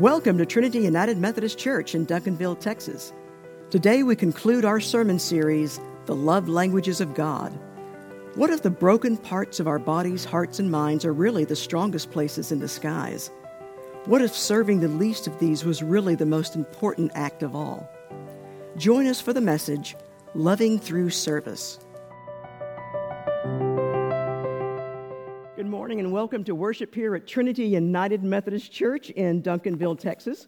Welcome to Trinity United Methodist Church in Duncanville, Texas. Today we conclude our sermon series, The Love Languages of God. What if the broken parts of our bodies, hearts, and minds are really the strongest places in disguise? What if serving the least of these was really the most important act of all? Join us for the message, Loving Through Service. Morning and welcome to worship here at Trinity United Methodist Church in Duncanville, Texas.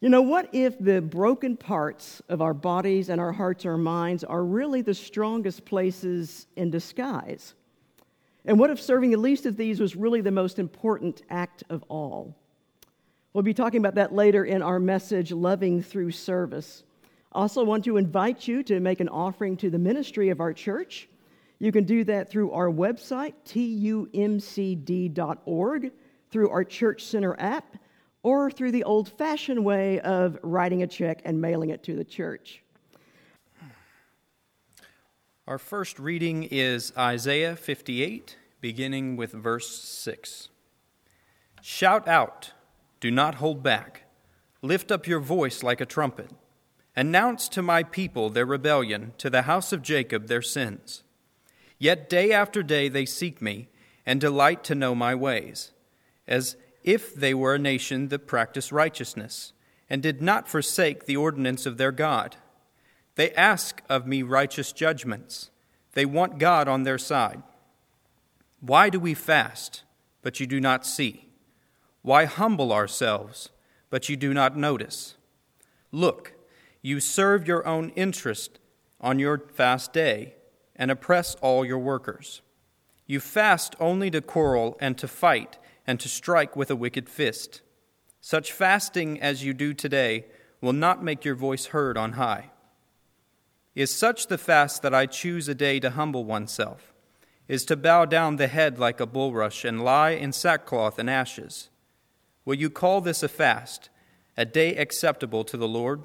You know, what if the broken parts of our bodies and our hearts our minds are really the strongest places in disguise? And what if serving the least of these was really the most important act of all? We'll be talking about that later in our message, Loving Through Service. I also want to invite you to make an offering to the ministry of our church. You can do that through our website, tumcd.org, through our Church Center app, or through the old fashioned way of writing a check and mailing it to the church. Our first reading is Isaiah 58, beginning with verse 6. Shout out, do not hold back. Lift up your voice like a trumpet. Announce to my people their rebellion, to the house of Jacob their sins. Yet day after day they seek me and delight to know my ways, as if they were a nation that practiced righteousness and did not forsake the ordinance of their God. They ask of me righteous judgments. They want God on their side. Why do we fast, but you do not see? Why humble ourselves, but you do not notice? Look, you serve your own interest on your fast day and oppress all your workers. You fast only to quarrel and to fight and to strike with a wicked fist. Such fasting as you do today will not make your voice heard on high. Is such the fast that I choose a day to humble oneself, is to bow down the head like a bulrush and lie in sackcloth and ashes? Will you call this a fast, a day acceptable to the Lord?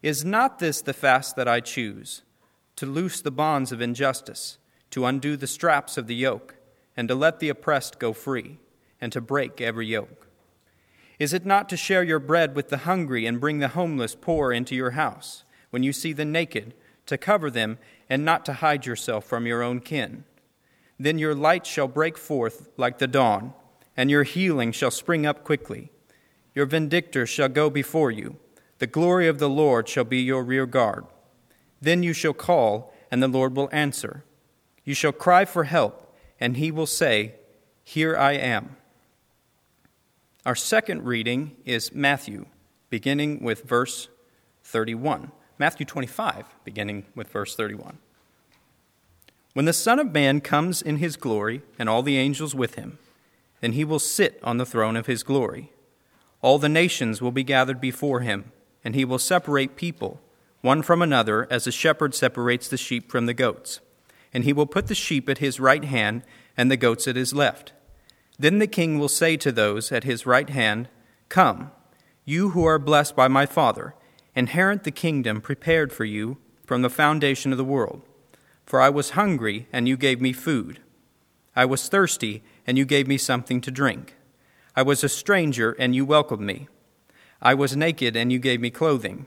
Is not this the fast that I choose? To loose the bonds of injustice, to undo the straps of the yoke, and to let the oppressed go free, and to break every yoke? Is it not to share your bread with the hungry and bring the homeless poor into your house, when you see the naked, to cover them, and not to hide yourself from your own kin? Then your light shall break forth like the dawn, and your healing shall spring up quickly. Your vindictors shall go before you. The glory of the Lord shall be your rear guard. Then you shall call, and the Lord will answer. You shall cry for help, and he will say, Here I am. Our second reading is Matthew, beginning with verse 31. Matthew 25, beginning with verse 31. When the Son of Man comes in his glory, and all the angels with him, then he will sit on the throne of his glory. All the nations will be gathered before him, and he will separate people one from another, as a shepherd separates the sheep from the goats. And he will put the sheep at his right hand and the goats at his left. Then the king will say to those at his right hand, Come, you who are blessed by my Father, inherit the kingdom prepared for you from the foundation of the world. For I was hungry, and you gave me food. I was thirsty, and you gave me something to drink. I was a stranger, and you welcomed me. I was naked, and you gave me clothing.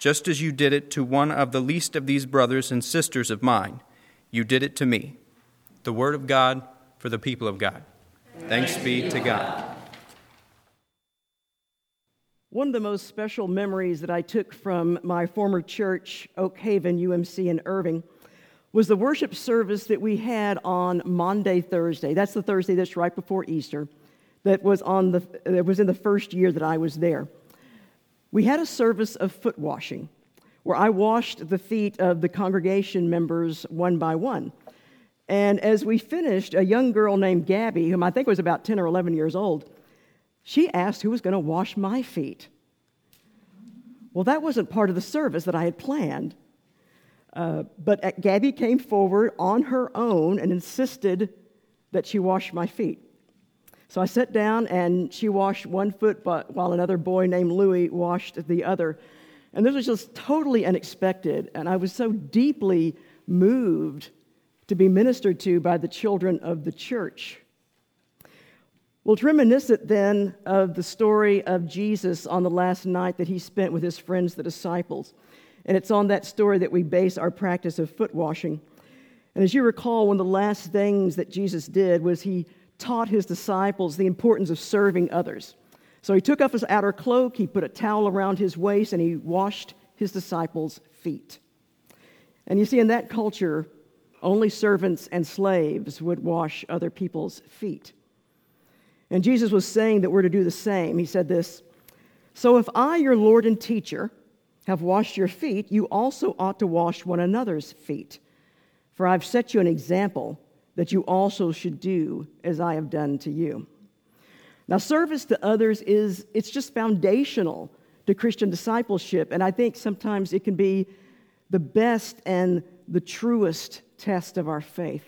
just as you did it to one of the least of these brothers and sisters of mine, you did it to me. The word of God for the people of God. Thanks be to God. One of the most special memories that I took from my former church, Oak Haven UMC in Irving, was the worship service that we had on Maundy, Thursday. That's the Thursday that's right before Easter. That was on the that was in the first year that I was there we had a service of foot washing where I washed the feet of the congregation members one by one. And as we finished, a young girl named Gabby, whom I think was about 10 or 11 years old, she asked who was going to wash my feet. Well, that wasn't part of the service that I had planned. Uh, but Gabby came forward on her own and insisted that she wash my feet. So I sat down and she washed one foot while another boy named Louis washed the other. And this was just totally unexpected. And I was so deeply moved to be ministered to by the children of the church. Well, it's reminiscent then of the story of Jesus on the last night that he spent with his friends, the disciples. And it's on that story that we base our practice of foot washing. And as you recall, one of the last things that Jesus did was he taught his disciples the importance of serving others. So he took off his outer cloak, he put a towel around his waist, and he washed his disciples' feet. And you see, in that culture, only servants and slaves would wash other people's feet. And Jesus was saying that we're to do the same. He said this So if I, your Lord and teacher, have washed your feet, you also ought to wash one another's feet. For I've set you an example that you also should do as I have done to you. Now, service to others is it's just foundational to Christian discipleship, and I think sometimes it can be the best and the truest test of our faith.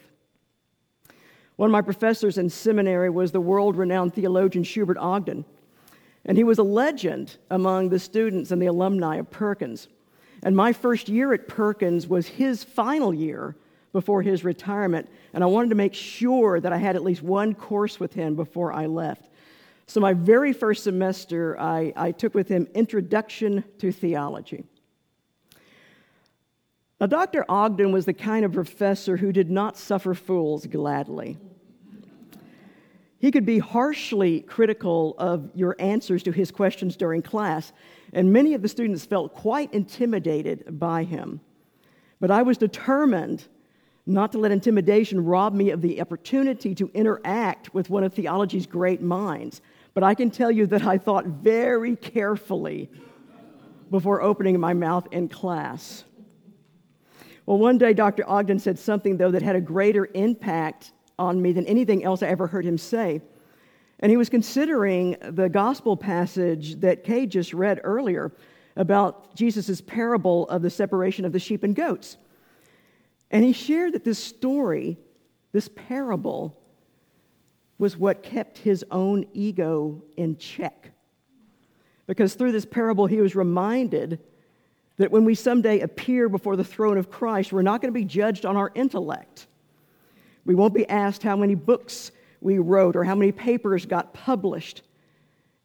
One of my professors in seminary was the world renowned theologian Schubert Ogden. And he was a legend among the students and the alumni of Perkins. And my first year at Perkins was his final year before his retirement. And I wanted to make sure that I had at least one course with him before I left. So, my very first semester, I, I took with him Introduction to Theology. Now, Dr. Ogden was the kind of professor who did not suffer fools gladly. He could be harshly critical of your answers to his questions during class, and many of the students felt quite intimidated by him. But I was determined not to let intimidation rob me of the opportunity to interact with one of theology's great minds. But I can tell you that I thought very carefully before opening my mouth in class. Well, one day Dr. Ogden said something, though, that had a greater impact on me than anything else I ever heard him say. And he was considering the gospel passage that Kay just read earlier about Jesus' parable of the separation of the sheep and goats. And he shared that this story, this parable, was what kept his own ego in check. Because through this parable, he was reminded that when we someday appear before the throne of Christ, we're not going to be judged on our intellect. We won't be asked how many books we wrote or how many papers got published.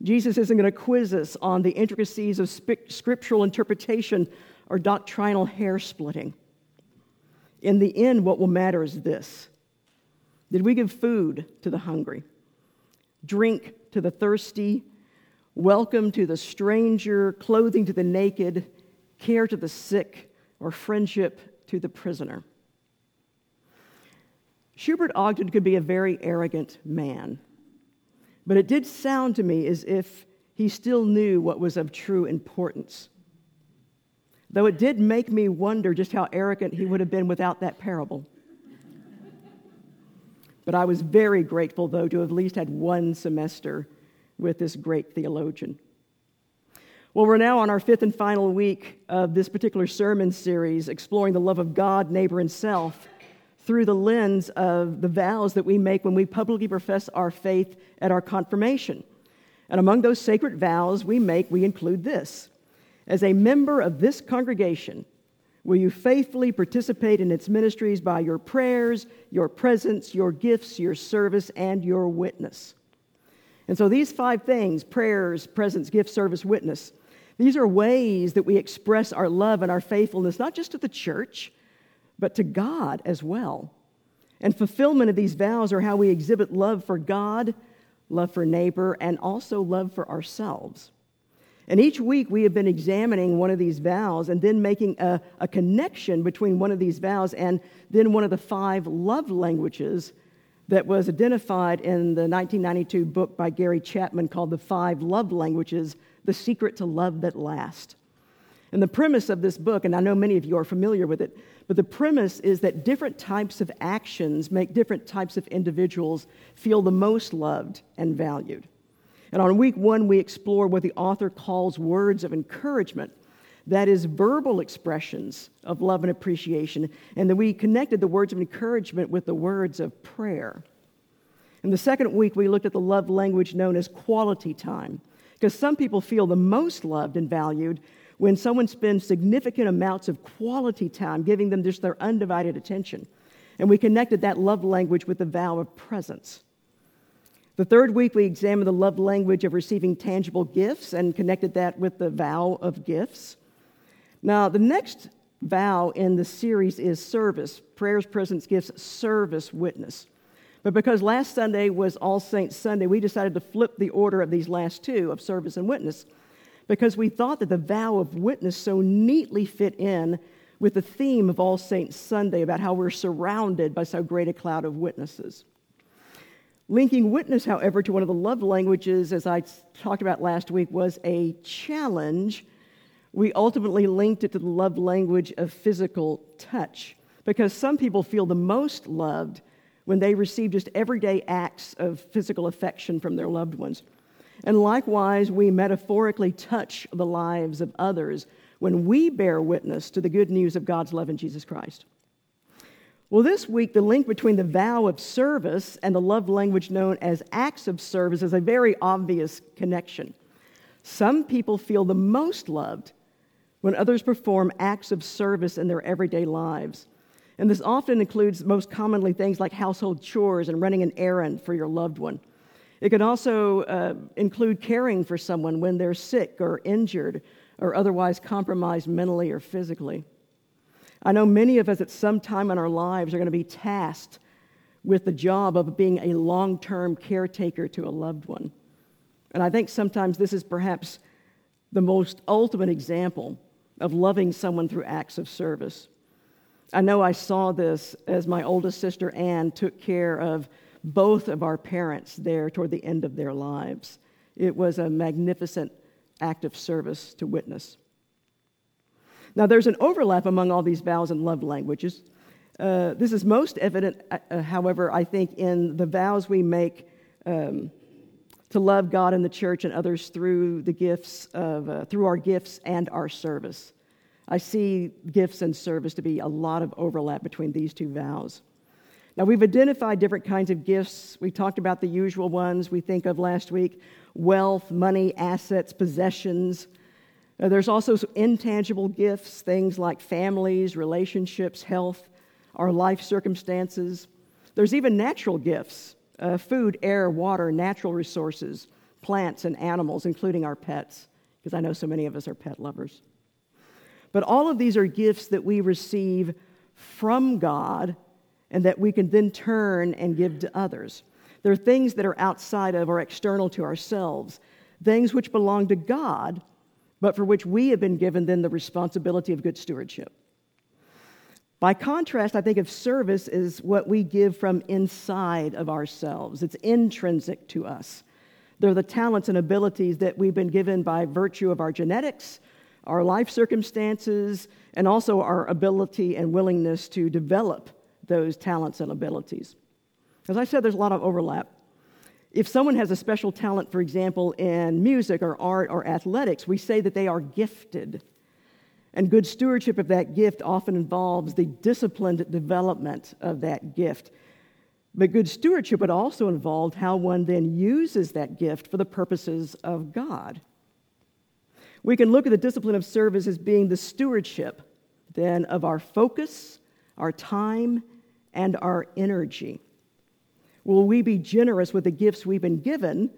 Jesus isn't going to quiz us on the intricacies of scriptural interpretation or doctrinal hair splitting. In the end, what will matter is this. Did we give food to the hungry, drink to the thirsty, welcome to the stranger, clothing to the naked, care to the sick, or friendship to the prisoner? Schubert Ogden could be a very arrogant man, but it did sound to me as if he still knew what was of true importance. Though it did make me wonder just how arrogant he would have been without that parable. but I was very grateful, though, to have at least had one semester with this great theologian. Well, we're now on our fifth and final week of this particular sermon series, exploring the love of God, neighbor, and self through the lens of the vows that we make when we publicly profess our faith at our confirmation. And among those sacred vows we make, we include this As a member of this congregation, will you faithfully participate in its ministries by your prayers, your presence, your gifts, your service, and your witness? And so these five things prayers, presence, gift, service, witness these are ways that we express our love and our faithfulness, not just to the church but to God as well. And fulfillment of these vows are how we exhibit love for God, love for neighbor, and also love for ourselves. And each week we have been examining one of these vows and then making a, a connection between one of these vows and then one of the five love languages that was identified in the 1992 book by Gary Chapman called The Five Love Languages The Secret to Love That Lasts. And the premise of this book, and I know many of you are familiar with it, but the premise is that different types of actions make different types of individuals feel the most loved and valued. And on week one, we explored what the author calls words of encouragement. That is, verbal expressions of love and appreciation. And then we connected the words of encouragement with the words of prayer. In the second week, we looked at the love language known as quality time. Because some people feel the most loved and valued when someone spends significant amounts of quality time giving them just their undivided attention. And we connected that love language with the vow of presence. The third week, we examined the love language of receiving tangible gifts and connected that with the vow of gifts. Now, the next vow in the series is service prayers, presence, gifts, service, witness. But because last Sunday was All Saints Sunday, we decided to flip the order of these last two of service and witness because we thought that the vow of witness so neatly fit in with the theme of All Saints Sunday about how we're surrounded by so great a cloud of witnesses. Linking witness, however, to one of the love languages, as I talked about last week, was a challenge. We ultimately linked it to the love language of physical touch because some people feel the most loved when they receive just everyday acts of physical affection from their loved ones. And likewise, we metaphorically touch the lives of others when we bear witness to the good news of God's love in Jesus Christ. Well, this week, the link between the vow of service and the love language known as acts of service is a very obvious connection. Some people feel the most loved when others perform acts of service in their everyday lives. And this often includes, most commonly, things like household chores and running an errand for your loved one. It can also uh, include caring for someone when they're sick or injured or otherwise compromised mentally or physically. I know many of us at some time in our lives are going to be tasked with the job of being a long term caretaker to a loved one. And I think sometimes this is perhaps the most ultimate example of loving someone through acts of service. I know I saw this as my oldest sister Anne took care of both of our parents there toward the end of their lives. It was a magnificent act of service to witness. Now, there's an overlap among all these vows and love languages. Uh, this is most evident, uh, uh, however, I think, in the vows we make um, to love God and the church and others through the gifts of, uh, through our gifts and our service. I see gifts and service to be a lot of overlap between these two vows. Now, we've identified different kinds of gifts. We talked about the usual ones we think of last week wealth, money, assets, possessions. Now, there's also intangible gifts, things like families, relationships, health, our life circumstances. There's even natural gifts uh, food, air, water, natural resources, plants, and animals, including our pets, because I know so many of us are pet lovers. But all of these are gifts that we receive from God and that we can then turn and give to others. They're things that are outside of or external to ourselves, things which belong to God but for which we have been given then the responsibility of good stewardship. By contrast, I think of service as what we give from inside of ourselves. It's intrinsic to us. They're the talents and abilities that we've been given by virtue of our genetics, our life circumstances, and also our ability and willingness to develop those talents and abilities. As I said, there's a lot of overlap. If someone has a special talent, for example, in music or art or athletics, we say that they are gifted. And good stewardship of that gift often involves the disciplined development of that gift. But good stewardship would also involve how one then uses that gift for the purposes of God. We can look at the discipline of service as being the stewardship then of our focus, our time, and our energy. Will we be generous with the gifts we've been given?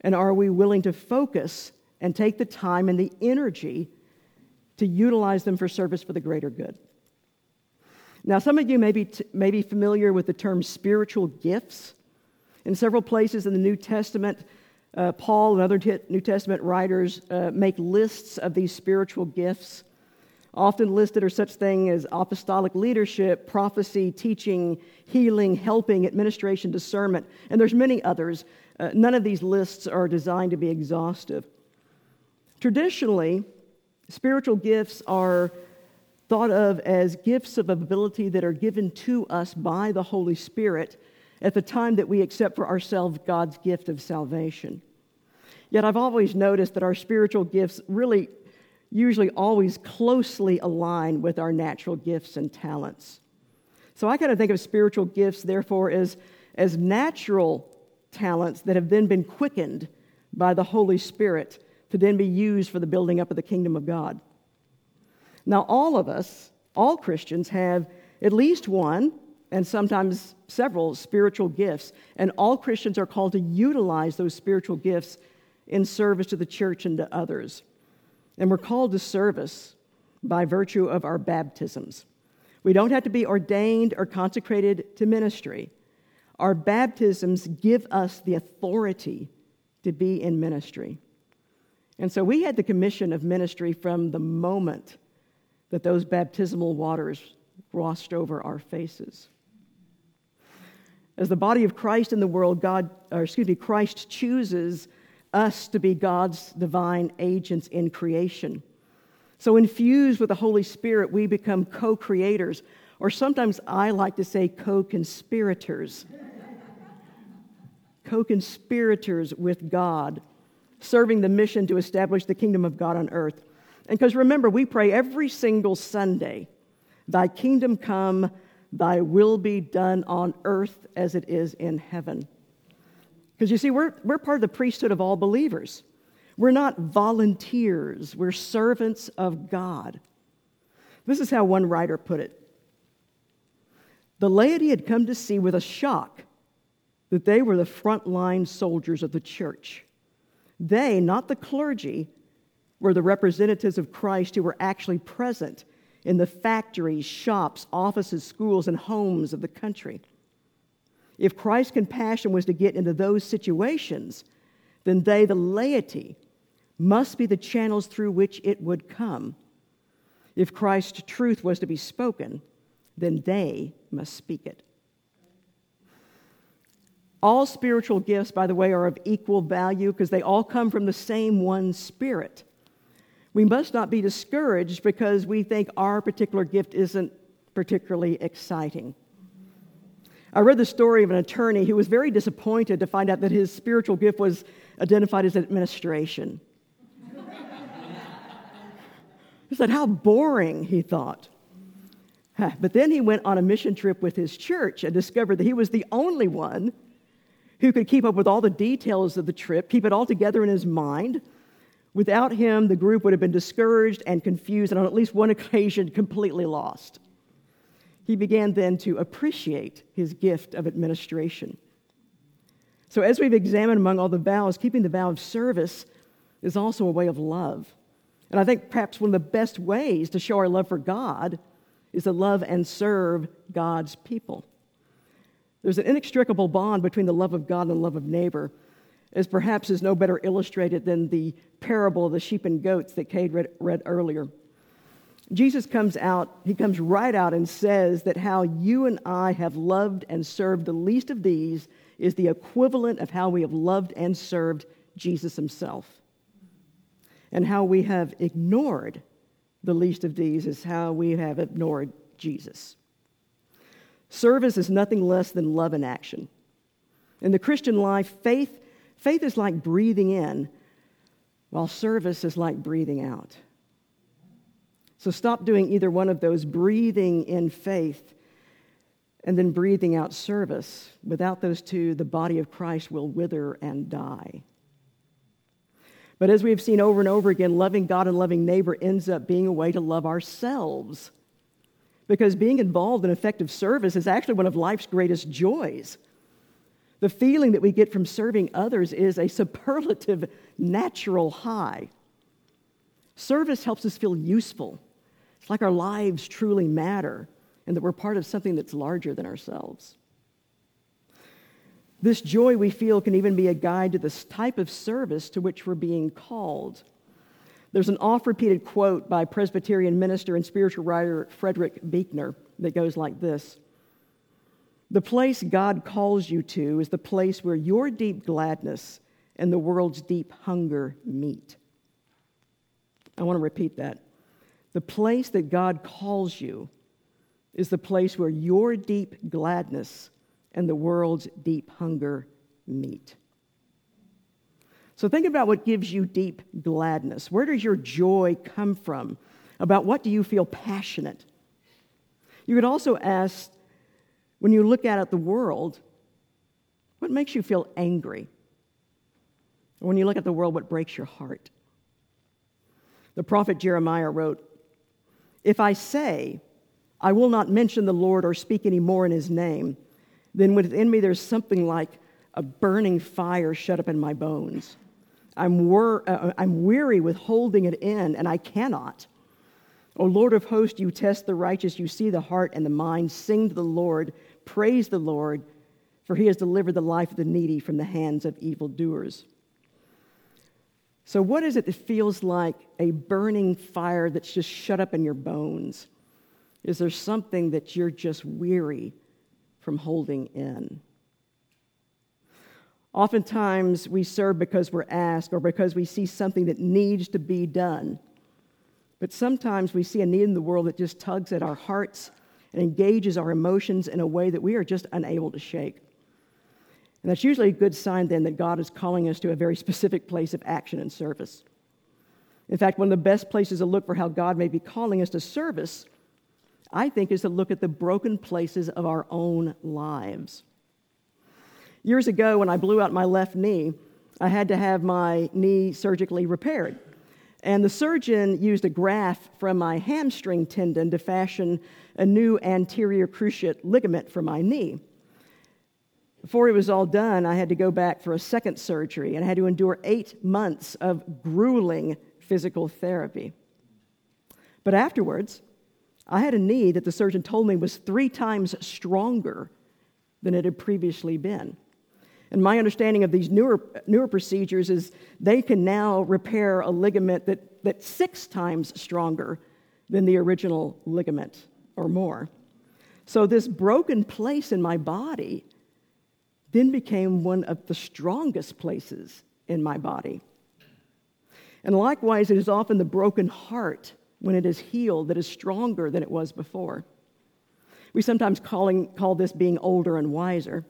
And are we willing to focus and take the time and the energy to utilize them for service for the greater good? Now, some of you may be, t- may be familiar with the term spiritual gifts. In several places in the New Testament, uh, Paul and other t- New Testament writers uh, make lists of these spiritual gifts. Often listed are such things as apostolic leadership, prophecy, teaching, healing, helping, administration, discernment, and there's many others. Uh, none of these lists are designed to be exhaustive. Traditionally, spiritual gifts are thought of as gifts of ability that are given to us by the Holy Spirit at the time that we accept for ourselves God's gift of salvation. Yet I've always noticed that our spiritual gifts really usually always closely align with our natural gifts and talents. So I kind of think of spiritual gifts, therefore, as, as natural talents that have then been quickened by the Holy Spirit to then be used for the building up of the kingdom of God. Now, all of us, all Christians, have at least one and sometimes several spiritual gifts, and all Christians are called to utilize those spiritual gifts in service to the church and to others. And we're called to service by virtue of our baptisms. We don't have to be ordained or consecrated to ministry. Our baptisms give us the authority to be in ministry. And so we had the commission of ministry from the moment that those baptismal waters washed over our faces. As the body of Christ in the world, God, or excuse me, Christ chooses us to be God's divine agents in creation. So, infused with the Holy Spirit, we become co creators, or sometimes I like to say co conspirators. co conspirators with God, serving the mission to establish the kingdom of God on earth. And because remember, we pray every single Sunday, Thy kingdom come, Thy will be done on earth as it is in heaven. Because you see, we're, we're part of the priesthood of all believers. We're not volunteers, we're servants of God. This is how one writer put it The laity had come to see with a shock that they were the frontline soldiers of the church. They, not the clergy, were the representatives of Christ who were actually present in the factories, shops, offices, schools, and homes of the country. If Christ's compassion was to get into those situations, then they, the laity, must be the channels through which it would come. If Christ's truth was to be spoken, then they must speak it. All spiritual gifts, by the way, are of equal value because they all come from the same one Spirit. We must not be discouraged because we think our particular gift isn't particularly exciting. I read the story of an attorney who was very disappointed to find out that his spiritual gift was identified as administration. he said, How boring, he thought. But then he went on a mission trip with his church and discovered that he was the only one who could keep up with all the details of the trip, keep it all together in his mind. Without him, the group would have been discouraged and confused, and on at least one occasion, completely lost. He began then to appreciate his gift of administration. So, as we've examined among all the vows, keeping the vow of service is also a way of love. And I think perhaps one of the best ways to show our love for God is to love and serve God's people. There's an inextricable bond between the love of God and the love of neighbor, as perhaps is no better illustrated than the parable of the sheep and goats that Cade read, read earlier. Jesus comes out, he comes right out and says that how you and I have loved and served the least of these is the equivalent of how we have loved and served Jesus himself. And how we have ignored the least of these is how we have ignored Jesus. Service is nothing less than love in action. In the Christian life, faith, faith is like breathing in, while service is like breathing out. So stop doing either one of those, breathing in faith and then breathing out service. Without those two, the body of Christ will wither and die. But as we've seen over and over again, loving God and loving neighbor ends up being a way to love ourselves because being involved in effective service is actually one of life's greatest joys. The feeling that we get from serving others is a superlative natural high. Service helps us feel useful. It's like our lives truly matter and that we're part of something that's larger than ourselves. This joy we feel can even be a guide to this type of service to which we're being called. There's an oft repeated quote by Presbyterian minister and spiritual writer Frederick Buechner that goes like this The place God calls you to is the place where your deep gladness and the world's deep hunger meet. I want to repeat that. The place that God calls you is the place where your deep gladness and the world's deep hunger meet. So think about what gives you deep gladness. Where does your joy come from? About what do you feel passionate? You could also ask when you look out at the world, what makes you feel angry? When you look at the world, what breaks your heart? The prophet Jeremiah wrote, If I say, I will not mention the Lord or speak any more in his name, then within me there's something like a burning fire shut up in my bones. I'm, wor- uh, I'm weary with holding it in, and I cannot. O Lord of hosts, you test the righteous, you see the heart and the mind. Sing to the Lord, praise the Lord, for he has delivered the life of the needy from the hands of evildoers. So, what is it that feels like a burning fire that's just shut up in your bones? Is there something that you're just weary from holding in? Oftentimes, we serve because we're asked or because we see something that needs to be done. But sometimes we see a need in the world that just tugs at our hearts and engages our emotions in a way that we are just unable to shake. And that's usually a good sign then that God is calling us to a very specific place of action and service. In fact, one of the best places to look for how God may be calling us to service, I think, is to look at the broken places of our own lives. Years ago, when I blew out my left knee, I had to have my knee surgically repaired. And the surgeon used a graft from my hamstring tendon to fashion a new anterior cruciate ligament for my knee. Before it was all done, I had to go back for a second surgery and I had to endure eight months of grueling physical therapy. But afterwards, I had a knee that the surgeon told me was three times stronger than it had previously been. And my understanding of these newer, newer procedures is they can now repair a ligament that, that's six times stronger than the original ligament or more. So, this broken place in my body then became one of the strongest places in my body. And likewise, it is often the broken heart when it is healed that is stronger than it was before. We sometimes calling, call this being older and wiser.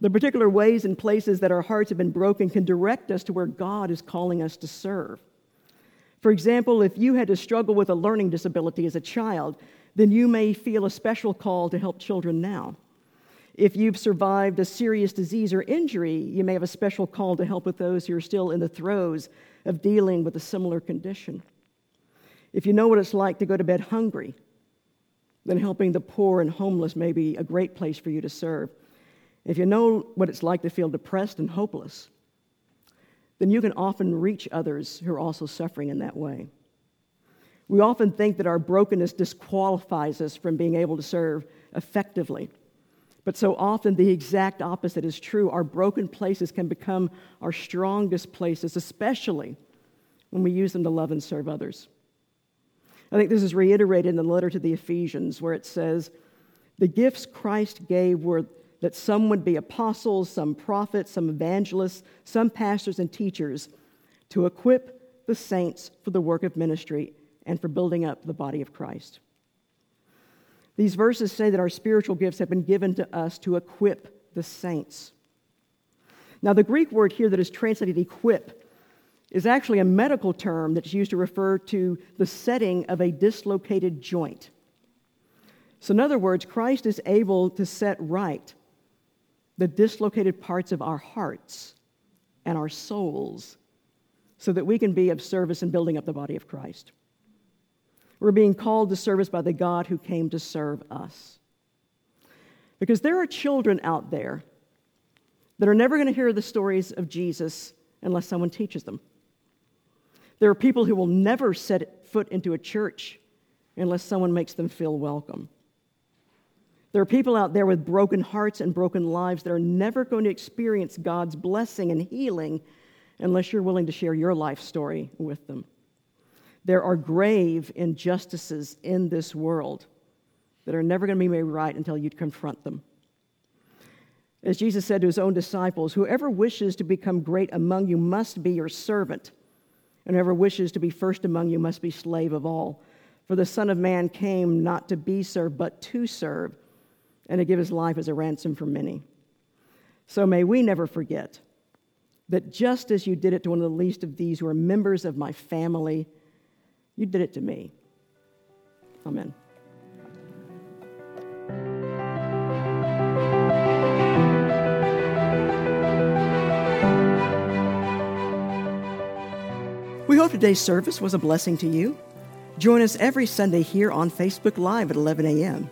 The particular ways and places that our hearts have been broken can direct us to where God is calling us to serve. For example, if you had to struggle with a learning disability as a child, then you may feel a special call to help children now. If you've survived a serious disease or injury, you may have a special call to help with those who are still in the throes of dealing with a similar condition. If you know what it's like to go to bed hungry, then helping the poor and homeless may be a great place for you to serve. If you know what it's like to feel depressed and hopeless, then you can often reach others who are also suffering in that way. We often think that our brokenness disqualifies us from being able to serve effectively. But so often the exact opposite is true. Our broken places can become our strongest places, especially when we use them to love and serve others. I think this is reiterated in the letter to the Ephesians, where it says, The gifts Christ gave were that some would be apostles, some prophets, some evangelists, some pastors and teachers to equip the saints for the work of ministry and for building up the body of Christ. These verses say that our spiritual gifts have been given to us to equip the saints. Now, the Greek word here that is translated equip is actually a medical term that's used to refer to the setting of a dislocated joint. So, in other words, Christ is able to set right the dislocated parts of our hearts and our souls so that we can be of service in building up the body of Christ. We're being called to service by the God who came to serve us. Because there are children out there that are never going to hear the stories of Jesus unless someone teaches them. There are people who will never set foot into a church unless someone makes them feel welcome. There are people out there with broken hearts and broken lives that are never going to experience God's blessing and healing unless you're willing to share your life story with them. There are grave injustices in this world that are never going to be made right until you confront them. As Jesus said to his own disciples, whoever wishes to become great among you must be your servant, and whoever wishes to be first among you must be slave of all. For the Son of Man came not to be served, but to serve, and to give his life as a ransom for many. So may we never forget that just as you did it to one of the least of these who are members of my family, you did it to me. Amen. We hope today's service was a blessing to you. Join us every Sunday here on Facebook Live at 11 a.m.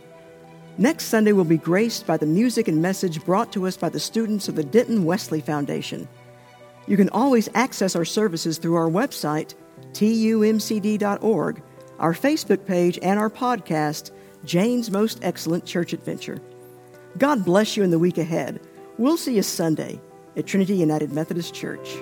Next Sunday, we'll be graced by the music and message brought to us by the students of the Denton Wesley Foundation. You can always access our services through our website, tumcd.org, our Facebook page, and our podcast, Jane's Most Excellent Church Adventure. God bless you in the week ahead. We'll see you Sunday at Trinity United Methodist Church.